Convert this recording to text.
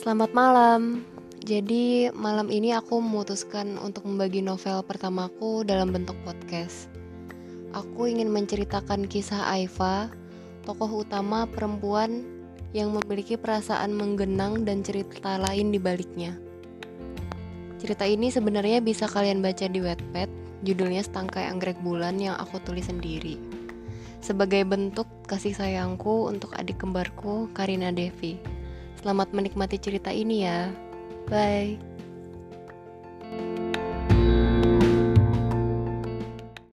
Selamat malam. Jadi, malam ini aku memutuskan untuk membagi novel pertamaku dalam bentuk podcast. Aku ingin menceritakan kisah Aifa, tokoh utama perempuan yang memiliki perasaan menggenang dan cerita lain di baliknya. Cerita ini sebenarnya bisa kalian baca di Wattpad, judulnya Setangkai Anggrek Bulan yang aku tulis sendiri. Sebagai bentuk kasih sayangku untuk adik kembarku, Karina Devi. Selamat menikmati cerita ini ya. Bye.